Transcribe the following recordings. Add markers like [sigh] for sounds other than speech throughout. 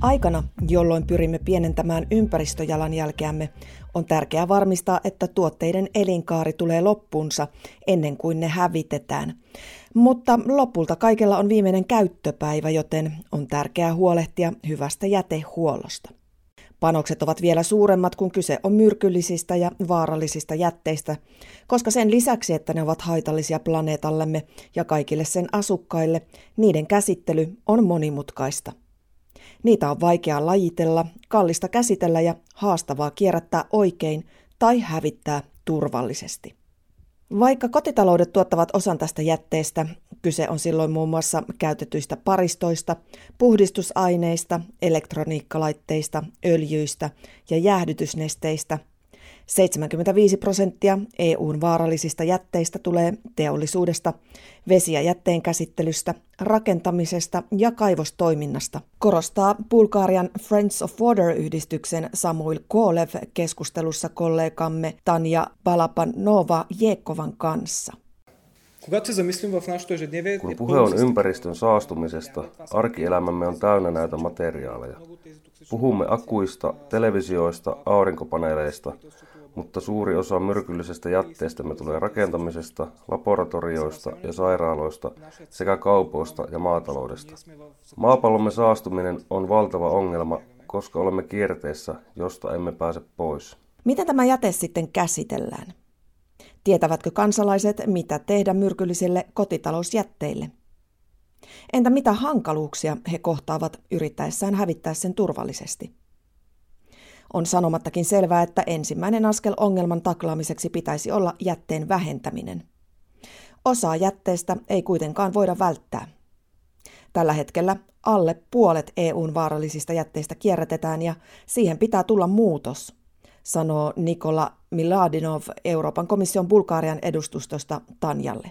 Aikana, jolloin pyrimme pienentämään ympäristöjalanjälkeämme, on tärkeää varmistaa, että tuotteiden elinkaari tulee loppuunsa ennen kuin ne hävitetään. Mutta lopulta kaikella on viimeinen käyttöpäivä, joten on tärkeää huolehtia hyvästä jätehuollosta. Panokset ovat vielä suuremmat, kun kyse on myrkyllisistä ja vaarallisista jätteistä, koska sen lisäksi, että ne ovat haitallisia planeetallemme ja kaikille sen asukkaille, niiden käsittely on monimutkaista. Niitä on vaikea lajitella, kallista käsitellä ja haastavaa kierrättää oikein tai hävittää turvallisesti. Vaikka kotitaloudet tuottavat osan tästä jätteestä, kyse on silloin muun muassa käytetyistä paristoista, puhdistusaineista, elektroniikkalaitteista, öljyistä ja jäähdytysnesteistä – 75 prosenttia EUn vaarallisista jätteistä tulee teollisuudesta, vesi- ja jätteen käsittelystä, rakentamisesta ja kaivostoiminnasta, korostaa Bulgarian Friends of Water-yhdistyksen Samuil Kolev keskustelussa kollegamme Tanja Palapanova Jekovan kanssa. Kun puhe on ympäristön saastumisesta, arkielämämme on täynnä näitä materiaaleja. Puhumme akuista, televisioista, aurinkopaneeleista, mutta suuri osa myrkyllisestä jätteestämme tulee rakentamisesta, laboratorioista ja sairaaloista sekä kaupoista ja maataloudesta. Maapallomme saastuminen on valtava ongelma, koska olemme kierteessä, josta emme pääse pois. Miten tämä jäte sitten käsitellään? Tietävätkö kansalaiset, mitä tehdä myrkyllisille kotitalousjätteille? Entä mitä hankaluuksia he kohtaavat yrittäessään hävittää sen turvallisesti? On sanomattakin selvää, että ensimmäinen askel ongelman taklaamiseksi pitäisi olla jätteen vähentäminen. Osaa jätteestä ei kuitenkaan voida välttää. Tällä hetkellä alle puolet EUn vaarallisista jätteistä kierrätetään ja siihen pitää tulla muutos, sanoo Nikola Miladinov Euroopan komission Bulgarian edustustosta Tanjalle.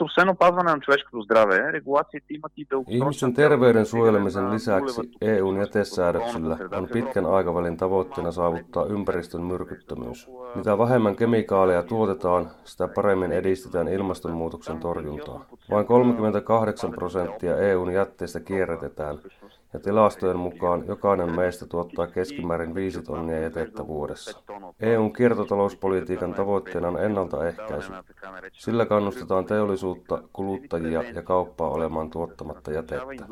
Освен опазване на човешкото здраве, регулациите имат и Ihmisen terveyden suojelemisen lisäksi EUn jätesäädöksillä on pitkän aikavälin tavoitteena saavuttaa ympäristön myrkyttömyys. Mitä vähemmän kemikaaleja tuotetaan, sitä paremmin edistetään ilmastonmuutoksen torjuntaa. Vain 38 prosenttia EUn jätteistä kierrätetään, ja tilastojen mukaan jokainen meistä tuottaa keskimäärin 5 tonnia jätettä vuodessa. EUn kiertotalouspolitiikan tavoitteena on ennaltaehkäisy. Sillä kannustetaan teollisuutta, kuluttajia ja kauppaa olemaan tuottamatta jätettä.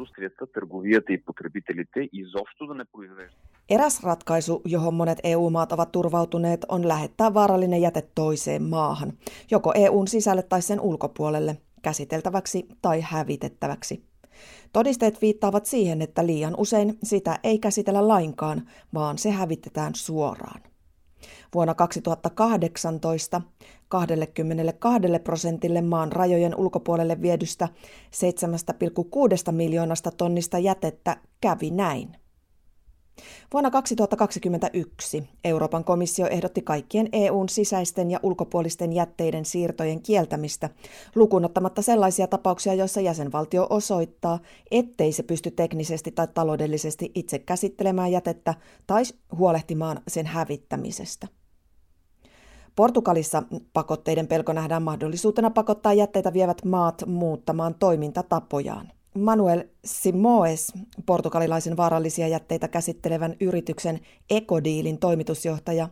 Eräs ratkaisu, johon monet EU-maat ovat turvautuneet, on lähettää vaarallinen jäte toiseen maahan, joko EUn sisälle tai sen ulkopuolelle, käsiteltäväksi tai hävitettäväksi. Todisteet viittaavat siihen, että liian usein sitä ei käsitellä lainkaan, vaan se hävitetään suoraan. Vuonna 2018 22 prosentille maan rajojen ulkopuolelle viedystä 7,6 miljoonasta tonnista jätettä kävi näin. Vuonna 2021 Euroopan komissio ehdotti kaikkien EUn sisäisten ja ulkopuolisten jätteiden siirtojen kieltämistä, lukunottamatta sellaisia tapauksia, joissa jäsenvaltio osoittaa, ettei se pysty teknisesti tai taloudellisesti itse käsittelemään jätettä tai huolehtimaan sen hävittämisestä. Portugalissa pakotteiden pelko nähdään mahdollisuutena pakottaa jätteitä vievät maat muuttamaan toimintatapojaan. Manuel Simoes, portugalilaisen vaarallisia jätteitä käsittelevän yrityksen Ecodiilin toimitusjohtaja,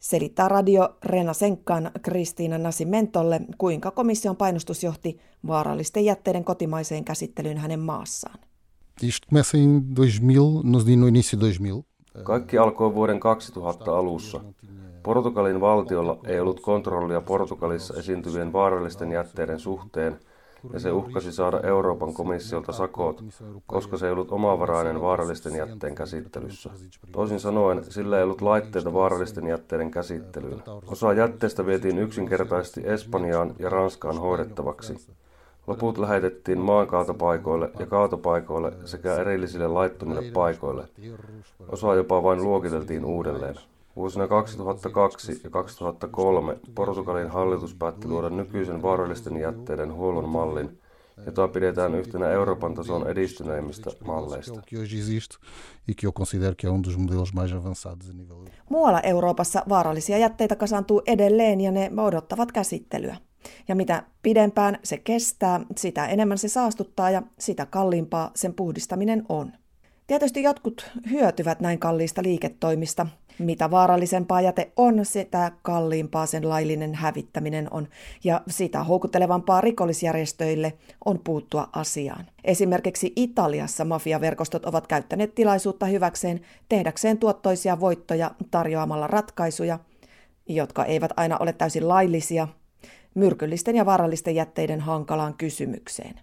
selittää radio Renasenkan Kristiina Nasimentolle, kuinka komission painostus johti vaarallisten jätteiden kotimaiseen käsittelyyn hänen maassaan. Kaikki alkoi vuoden 2000 alussa. Portugalin valtiolla ei ollut kontrollia Portugalissa esiintyvien vaarallisten jätteiden suhteen – ja se uhkasi saada Euroopan komissiolta sakot, koska se ei ollut omavarainen vaarallisten jätteen käsittelyssä. Toisin sanoen, sillä ei ollut laitteita vaarallisten jätteiden käsittelyyn. Osa jätteestä vietiin yksinkertaisesti Espanjaan ja Ranskaan hoidettavaksi. Loput lähetettiin maankaatopaikoille ja kaatopaikoille sekä erillisille laittomille paikoille. Osa jopa vain luokiteltiin uudelleen. Vuosina 2002 ja 2003 Portugalin hallitus päätti luoda nykyisen vaarallisten jätteiden huollon mallin, jota pidetään yhtenä Euroopan tason edistyneimmistä malleista. Muualla Euroopassa vaarallisia jätteitä kasaantuu edelleen ja ne odottavat käsittelyä. Ja mitä pidempään se kestää, sitä enemmän se saastuttaa ja sitä kalliimpaa sen puhdistaminen on. Tietysti jotkut hyötyvät näin kalliista liiketoimista. Mitä vaarallisempaa jäte on, sitä kalliimpaa sen laillinen hävittäminen on, ja sitä houkuttelevampaa rikollisjärjestöille on puuttua asiaan. Esimerkiksi Italiassa mafiaverkostot ovat käyttäneet tilaisuutta hyväkseen tehdäkseen tuottoisia voittoja tarjoamalla ratkaisuja, jotka eivät aina ole täysin laillisia, myrkyllisten ja vaarallisten jätteiden hankalaan kysymykseen.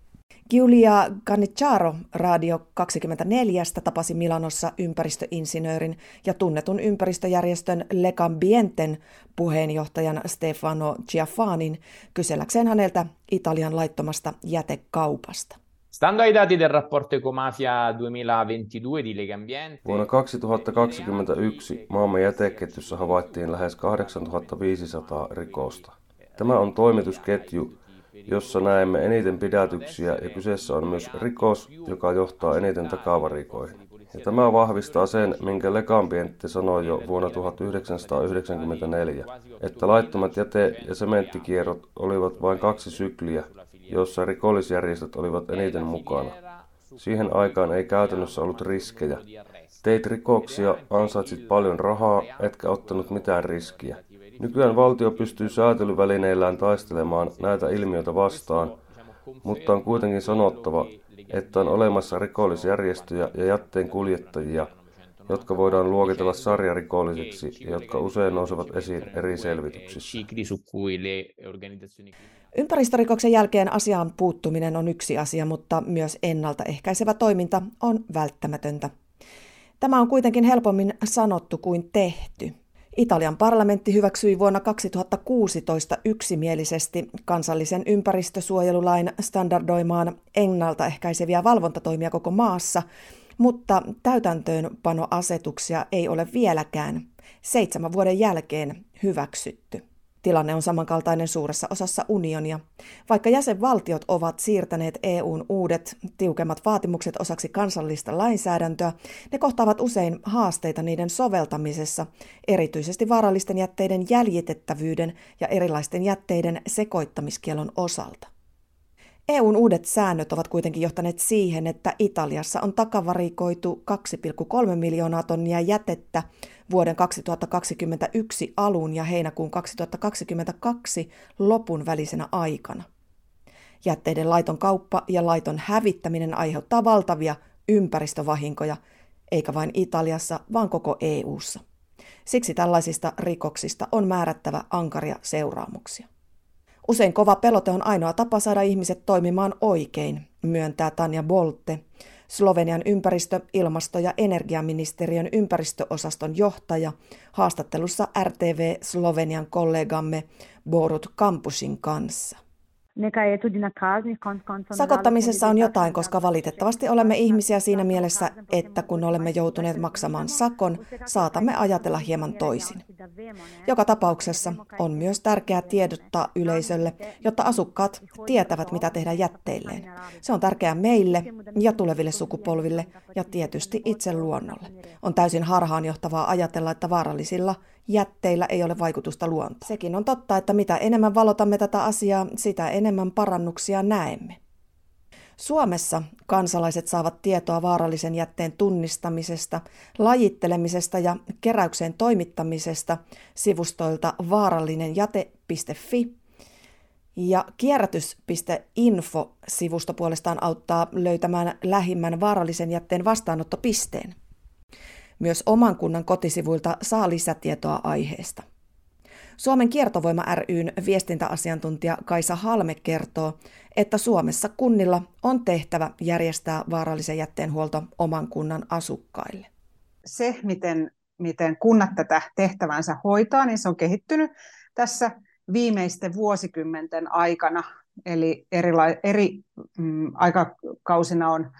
Giulia Cannicciaro Radio 24 tapasi Milanossa ympäristöinsinöörin ja tunnetun ympäristöjärjestön Legambienten puheenjohtajan Stefano Giaffanin kyselläkseen häneltä Italian laittomasta jätekaupasta. Stando ai dati del rapporto Ecomafia 2022 di Legambiente... Vuonna 2021 maamme jäteketjussa havaittiin lähes 8500 rikosta. Tämä on toimitusketju, jossa näemme eniten pidätyksiä ja kyseessä on myös rikos, joka johtaa eniten takavarikoihin. Ja tämä vahvistaa sen, minkä Legambiente sanoi jo vuonna 1994, että laittomat jäte- ja sementtikierrot olivat vain kaksi sykliä, jossa rikollisjärjestöt olivat eniten mukana. Siihen aikaan ei käytännössä ollut riskejä. Teit rikoksia, ansaitsit paljon rahaa, etkä ottanut mitään riskiä. Nykyään valtio pystyy säätelyvälineillään taistelemaan näitä ilmiöitä vastaan, mutta on kuitenkin sanottava, että on olemassa rikollisjärjestöjä ja jätteen kuljettajia, jotka voidaan luokitella sarjarikollisiksi ja jotka usein nousevat esiin eri selvityksissä. Ympäristörikoksen jälkeen asiaan puuttuminen on yksi asia, mutta myös ennaltaehkäisevä toiminta on välttämätöntä. Tämä on kuitenkin helpommin sanottu kuin tehty. Italian parlamentti hyväksyi vuonna 2016 yksimielisesti kansallisen ympäristösuojelulain standardoimaan ennaltaehkäiseviä valvontatoimia koko maassa, mutta täytäntöönpanoasetuksia ei ole vieläkään seitsemän vuoden jälkeen hyväksytty. Tilanne on samankaltainen suuressa osassa unionia. Vaikka jäsenvaltiot ovat siirtäneet EUn uudet tiukemmat vaatimukset osaksi kansallista lainsäädäntöä, ne kohtaavat usein haasteita niiden soveltamisessa, erityisesti vaarallisten jätteiden jäljitettävyyden ja erilaisten jätteiden sekoittamiskielon osalta. EUn uudet säännöt ovat kuitenkin johtaneet siihen, että Italiassa on takavarikoitu 2,3 miljoonaa tonnia jätettä vuoden 2021 alun ja heinäkuun 2022 lopun välisenä aikana. Jätteiden laiton kauppa ja laiton hävittäminen aiheuttaa valtavia ympäristövahinkoja, eikä vain Italiassa, vaan koko EU:ssa. Siksi tällaisista rikoksista on määrättävä ankaria seuraamuksia. Usein kova pelote on ainoa tapa saada ihmiset toimimaan oikein, myöntää Tanja Bolte, Slovenian ympäristö-, ilmasto- ja energiaministeriön ympäristöosaston johtaja haastattelussa RTV Slovenian kollegamme Borut Kampusin kanssa. Sakottamisessa on jotain, koska valitettavasti olemme ihmisiä siinä mielessä, että kun olemme joutuneet maksamaan sakon, saatamme ajatella hieman toisin. Joka tapauksessa on myös tärkeää tiedottaa yleisölle, jotta asukkaat tietävät, mitä tehdä jätteilleen. Se on tärkeää meille ja tuleville sukupolville ja tietysti itse luonnolle. On täysin harhaanjohtavaa ajatella, että vaarallisilla jätteillä ei ole vaikutusta luontoon. Sekin on totta, että mitä enemmän valotamme tätä asiaa, sitä enemmän parannuksia näemme. Suomessa kansalaiset saavat tietoa vaarallisen jätteen tunnistamisesta, lajittelemisesta ja keräykseen toimittamisesta sivustoilta vaarallinenjate.fi ja kierrätys.info-sivusto puolestaan auttaa löytämään lähimmän vaarallisen jätteen vastaanottopisteen. Myös oman kunnan kotisivuilta saa lisätietoa aiheesta. Suomen kiertovoima ryn viestintäasiantuntija Kaisa Halme kertoo, että Suomessa kunnilla on tehtävä järjestää vaarallisen jätteen huolto oman kunnan asukkaille. Se, miten, miten kunnat tätä tehtävänsä hoitaa, niin se on kehittynyt tässä viimeisten vuosikymmenten aikana. Eli eri, eri mm, aikakausina on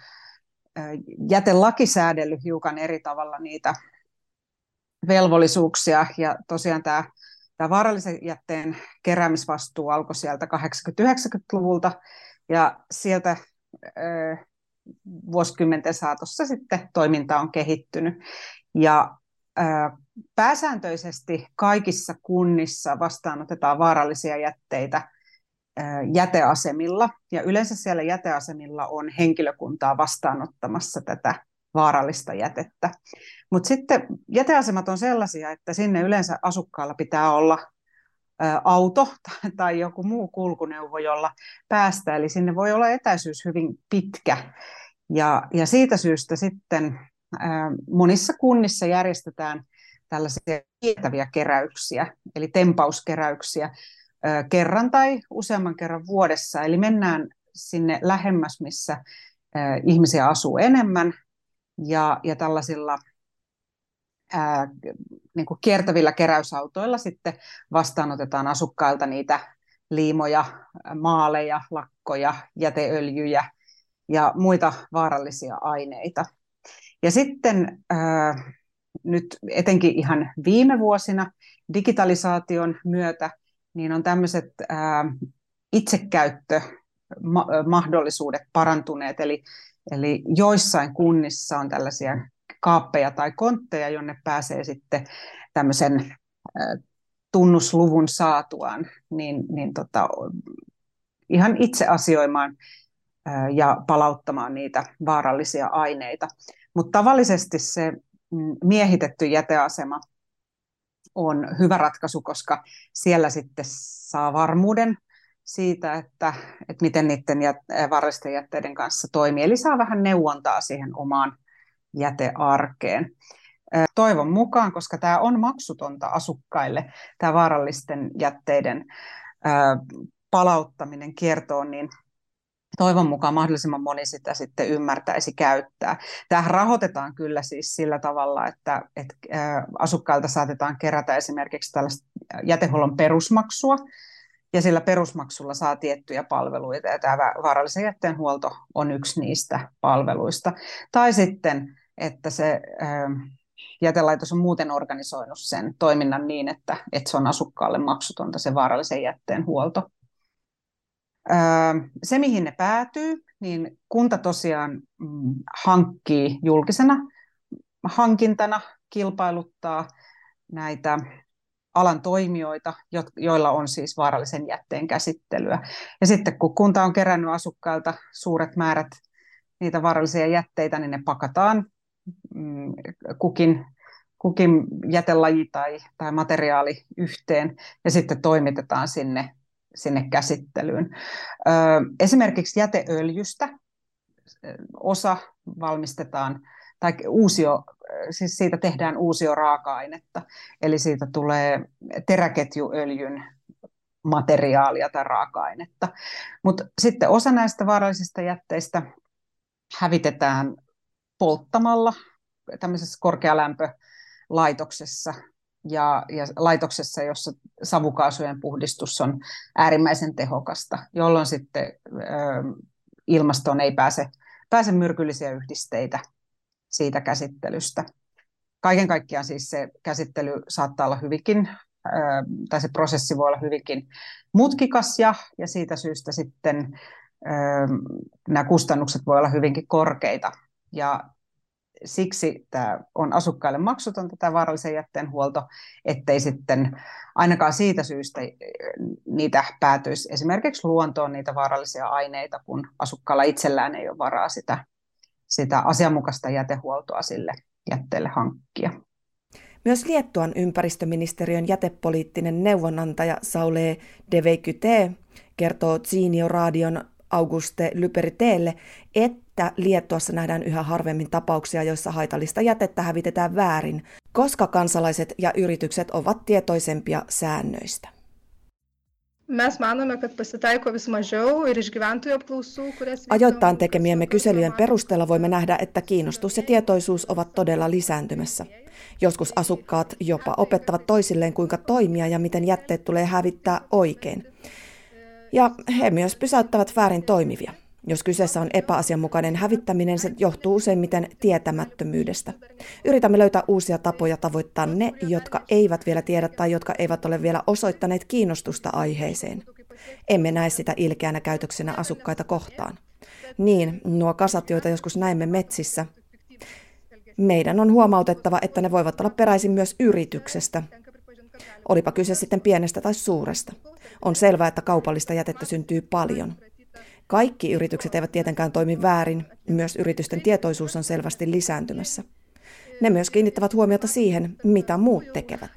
jätelaki säädellyt hiukan eri tavalla niitä velvollisuuksia. Ja tosiaan tämä, tämä vaarallisen jätteen keräämisvastuu alkoi sieltä 80-90-luvulta ja sieltä vuosikymmenten saatossa sitten toiminta on kehittynyt. Ja pääsääntöisesti kaikissa kunnissa vastaanotetaan vaarallisia jätteitä jäteasemilla. Ja yleensä siellä jäteasemilla on henkilökuntaa vastaanottamassa tätä vaarallista jätettä. Mutta sitten jäteasemat on sellaisia, että sinne yleensä asukkaalla pitää olla auto tai joku muu kulkuneuvo, jolla päästä. Eli sinne voi olla etäisyys hyvin pitkä. Ja, ja siitä syystä sitten monissa kunnissa järjestetään tällaisia kiertäviä keräyksiä, eli tempauskeräyksiä kerran tai useamman kerran vuodessa. Eli mennään sinne lähemmäs, missä ihmisiä asuu enemmän, ja, ja tällaisilla ää, niin kuin kiertävillä keräysautoilla sitten vastaanotetaan asukkailta niitä liimoja, maaleja, lakkoja, jäteöljyjä ja muita vaarallisia aineita. Ja sitten ää, nyt etenkin ihan viime vuosina digitalisaation myötä niin on tämmöiset ää, itsekäyttömahdollisuudet parantuneet, eli, eli joissain kunnissa on tällaisia kaappeja tai kontteja, jonne pääsee sitten tämmöisen tunnusluvun saatuaan, niin, niin tota, ihan itse asioimaan ja palauttamaan niitä vaarallisia aineita. Mutta tavallisesti se mm, miehitetty jäteasema on hyvä ratkaisu, koska siellä sitten saa varmuuden siitä, että, että miten niiden jät, vaarallisten jätteiden kanssa toimii. Eli saa vähän neuvontaa siihen omaan jätearkeen. Toivon mukaan, koska tämä on maksutonta asukkaille, tämä vaarallisten jätteiden palauttaminen kiertoon, niin toivon mukaan mahdollisimman moni sitä sitten ymmärtäisi käyttää. Tähän rahoitetaan kyllä siis sillä tavalla, että, että asukkailta saatetaan kerätä esimerkiksi tällaista jätehuollon perusmaksua, ja sillä perusmaksulla saa tiettyjä palveluita, ja tämä vaarallisen jätteen huolto on yksi niistä palveluista. Tai sitten että se ähm, jätelaitos on muuten organisoinut sen toiminnan niin, että, että se on asukkaalle maksutonta se vaarallisen jätteen huolto. Ähm, se, mihin ne päätyy, niin kunta tosiaan mm, hankkii julkisena hankintana, kilpailuttaa näitä alan toimijoita, joilla on siis vaarallisen jätteen käsittelyä. Ja sitten kun kunta on kerännyt asukkailta suuret määrät niitä vaarallisia jätteitä, niin ne pakataan Mm, kukin, kukin jätelaji tai, tai materiaali yhteen ja sitten toimitetaan sinne, sinne käsittelyyn. Esimerkiksi jäteöljystä osa valmistetaan tai uusio, siis siitä tehdään uusio raaka-ainetta, eli siitä tulee teräketjuöljyn materiaalia tai raaka-ainetta. Mutta sitten osa näistä vaarallisista jätteistä hävitetään polttamalla tämmöisessä korkealämpölaitoksessa ja, ja laitoksessa, jossa savukaasujen puhdistus on äärimmäisen tehokasta, jolloin sitten ö, ilmastoon ei pääse, pääse myrkyllisiä yhdisteitä siitä käsittelystä. Kaiken kaikkiaan siis se käsittely saattaa olla hyvinkin, ö, tai se prosessi voi olla hyvinkin mutkikas ja, ja siitä syystä sitten ö, nämä kustannukset voi olla hyvinkin korkeita ja siksi tämä on asukkaille maksutonta tämä vaarallisen jätteen huolto, ettei sitten ainakaan siitä syystä eh, niitä päätyisi esimerkiksi luontoon niitä vaarallisia aineita, kun asukkaalla itsellään ei ole varaa sitä, sitä asianmukaista jätehuoltoa sille jätteelle hankkia. Myös Liettuan ympäristöministeriön jätepoliittinen neuvonantaja Saule Deveykyte kertoo Zinio Radion Auguste Lyperiteelle, että Liettuassa nähdään yhä harvemmin tapauksia, joissa haitallista jätettä hävitetään väärin, koska kansalaiset ja yritykset ovat tietoisempia säännöistä. Ajoittain tekemiemme kyselyjen perusteella voimme nähdä, että kiinnostus ja tietoisuus ovat todella lisääntymässä. Joskus asukkaat jopa opettavat toisilleen, kuinka toimia ja miten jätteet tulee hävittää oikein. Ja he myös pysäyttävät väärin toimivia. Jos kyseessä on epäasianmukainen hävittäminen, se johtuu useimmiten tietämättömyydestä. Yritämme löytää uusia tapoja tavoittaa ne, jotka eivät vielä tiedä tai jotka eivät ole vielä osoittaneet kiinnostusta aiheeseen. Emme näe sitä ilkeänä käytöksenä asukkaita kohtaan. Niin, nuo kasat, joita joskus näemme metsissä, meidän on huomautettava, että ne voivat olla peräisin myös yrityksestä, olipa kyse sitten pienestä tai suuresta. On selvää, että kaupallista jätettä syntyy paljon. Kaikki yritykset eivät tietenkään toimi väärin, myös yritysten tietoisuus on selvästi lisääntymässä. Ne myös kiinnittävät huomiota siihen, mitä muut tekevät.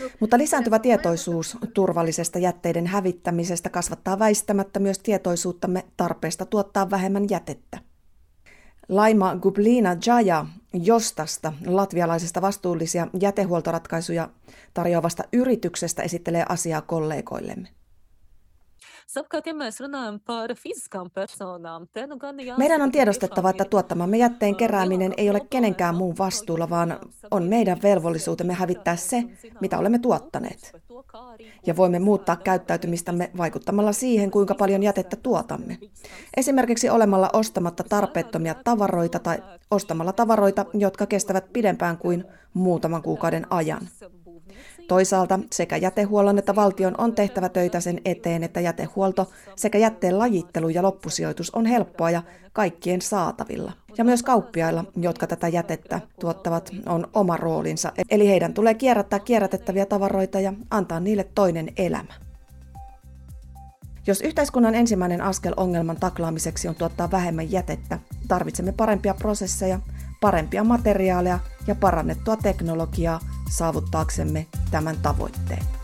[laughs] Mutta lisääntyvä tietoisuus turvallisesta jätteiden hävittämisestä kasvattaa väistämättä myös tietoisuuttamme tarpeesta tuottaa vähemmän jätettä. Laima Gublina Jaya Jostasta, latvialaisesta vastuullisia jätehuoltoratkaisuja tarjoavasta yrityksestä, esittelee asiaa kollegoillemme. Meidän on tiedostettava, että tuottamamme jätteen kerääminen ei ole kenenkään muun vastuulla, vaan on meidän velvollisuutemme hävittää se, mitä olemme tuottaneet. Ja voimme muuttaa käyttäytymistämme vaikuttamalla siihen, kuinka paljon jätettä tuotamme. Esimerkiksi olemalla ostamatta tarpeettomia tavaroita tai ostamalla tavaroita, jotka kestävät pidempään kuin muutaman kuukauden ajan. Toisaalta sekä jätehuollon että valtion on tehtävä töitä sen eteen, että jätehuolto sekä jätteen lajittelu ja loppusijoitus on helppoa ja kaikkien saatavilla. Ja myös kauppiailla, jotka tätä jätettä tuottavat, on oma roolinsa. Eli heidän tulee kierrättää kierrätettäviä tavaroita ja antaa niille toinen elämä. Jos yhteiskunnan ensimmäinen askel ongelman taklaamiseksi on tuottaa vähemmän jätettä, tarvitsemme parempia prosesseja, parempia materiaaleja ja parannettua teknologiaa saavuttaaksemme tämän tavoitteen.